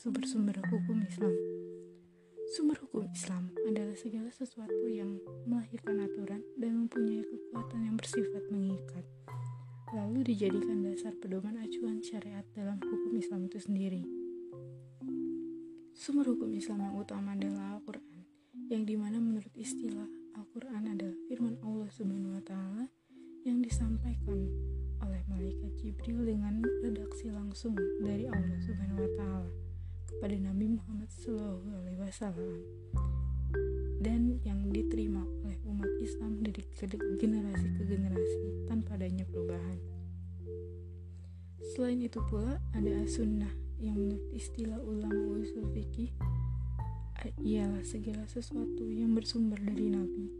sumber-sumber hukum Islam. Sumber hukum Islam adalah segala sesuatu yang melahirkan aturan dan mempunyai kekuatan yang bersifat mengikat, lalu dijadikan dasar pedoman acuan syariat dalam hukum Islam itu sendiri. Sumber hukum Islam yang utama adalah Al-Quran, yang di mana menurut istilah Al-Quran adalah firman Allah Subhanahu wa Ta'ala yang disampaikan oleh malaikat Jibril dengan redaksi langsung dari Allah Subhanahu wa taala kepada Nabi Muhammad Shallallahu alaihi wasallam dan yang diterima oleh umat Islam dari generasi ke generasi tanpa adanya perubahan. Selain itu pula ada as-sunnah yang menurut istilah ulama usul fikih ialah segala sesuatu yang bersumber dari Nabi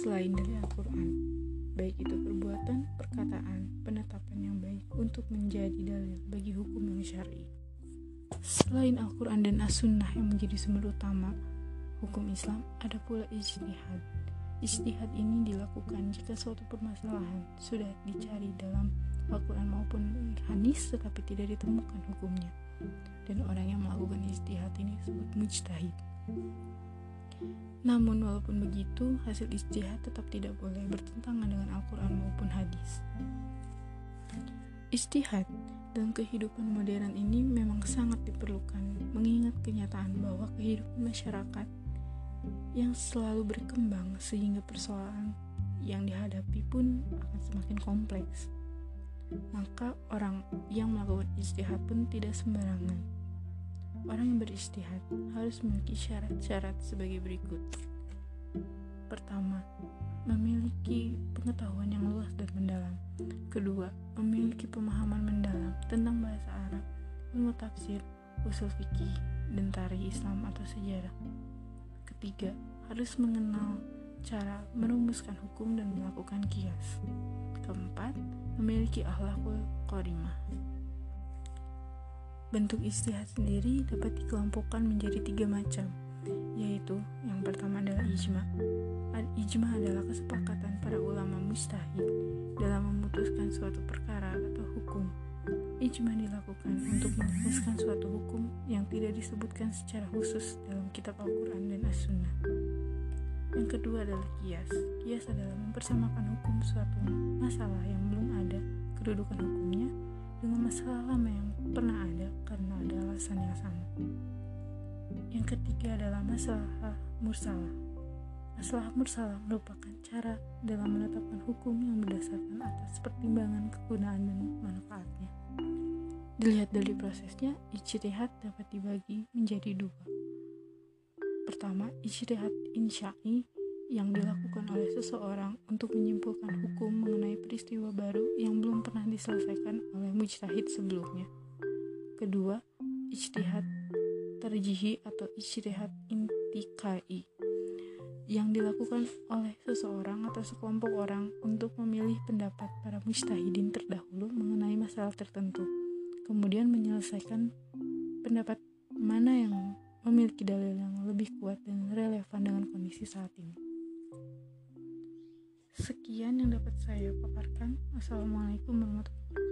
selain dari Al-Quran baik itu perbuatan, menjadi dalil bagi hukum yang syar'i. Selain Al-Quran dan As-Sunnah yang menjadi sumber utama hukum Islam, ada pula ijtihad. Ijtihad ini dilakukan jika suatu permasalahan sudah dicari dalam Al-Quran maupun hadis tetapi tidak ditemukan hukumnya. Dan orang yang melakukan ijtihad ini disebut mujtahid. Namun walaupun begitu, hasil ijtihad tetap tidak boleh bertentangan dengan Al-Quran maupun hadis. Ijtihad dalam kehidupan modern ini memang sangat diperlukan mengingat kenyataan bahwa kehidupan masyarakat yang selalu berkembang sehingga persoalan yang dihadapi pun akan semakin kompleks. Maka orang yang melakukan ijtihad pun tidak sembarangan Orang yang beristihad harus memiliki syarat-syarat sebagai berikut. Pertama, memiliki pengetahuan yang luas dan mendalam. Kedua, memiliki pemahaman mendalam tentang bahasa Arab, ilmu tafsir, usul fikih, dan tarikh Islam atau sejarah. Ketiga, harus mengenal cara merumuskan hukum dan melakukan kias. Keempat, memiliki akhlakul qarimah. Bentuk istihad sendiri dapat dikelompokkan menjadi tiga macam, yaitu yang pertama adalah ijma. Ijma adalah kesepakatan para ulama mustahid dalam suatu perkara atau hukum. Ijma dilakukan untuk memutuskan suatu hukum yang tidak disebutkan secara khusus dalam kitab Al-Quran dan As-Sunnah. Yang kedua adalah kias. Kias adalah mempersamakan hukum suatu masalah yang belum ada kedudukan hukumnya dengan masalah lama yang pernah ada karena ada alasan yang sama. Yang ketiga adalah masalah mursalah. Masalah mursalah merupakan cara dalam menetapkan hukum yang berdasarkan atas pertimbangan kegunaan dan manfaatnya. Dilihat dari prosesnya, ijtihad dapat dibagi menjadi dua. Pertama, ijtihad insya'i yang dilakukan oleh seseorang untuk menyimpulkan hukum mengenai peristiwa baru yang belum pernah diselesaikan oleh mujtahid sebelumnya. Kedua, ijtihad terjihi atau ijtihad intikai yang dilakukan oleh seseorang atau sekelompok orang untuk memilih pendapat para mujtahidin terdahulu mengenai masalah tertentu, kemudian menyelesaikan pendapat mana yang memiliki dalil yang lebih kuat dan relevan dengan kondisi saat ini. Sekian yang dapat saya paparkan. Assalamualaikum warahmatullahi wabarakatuh.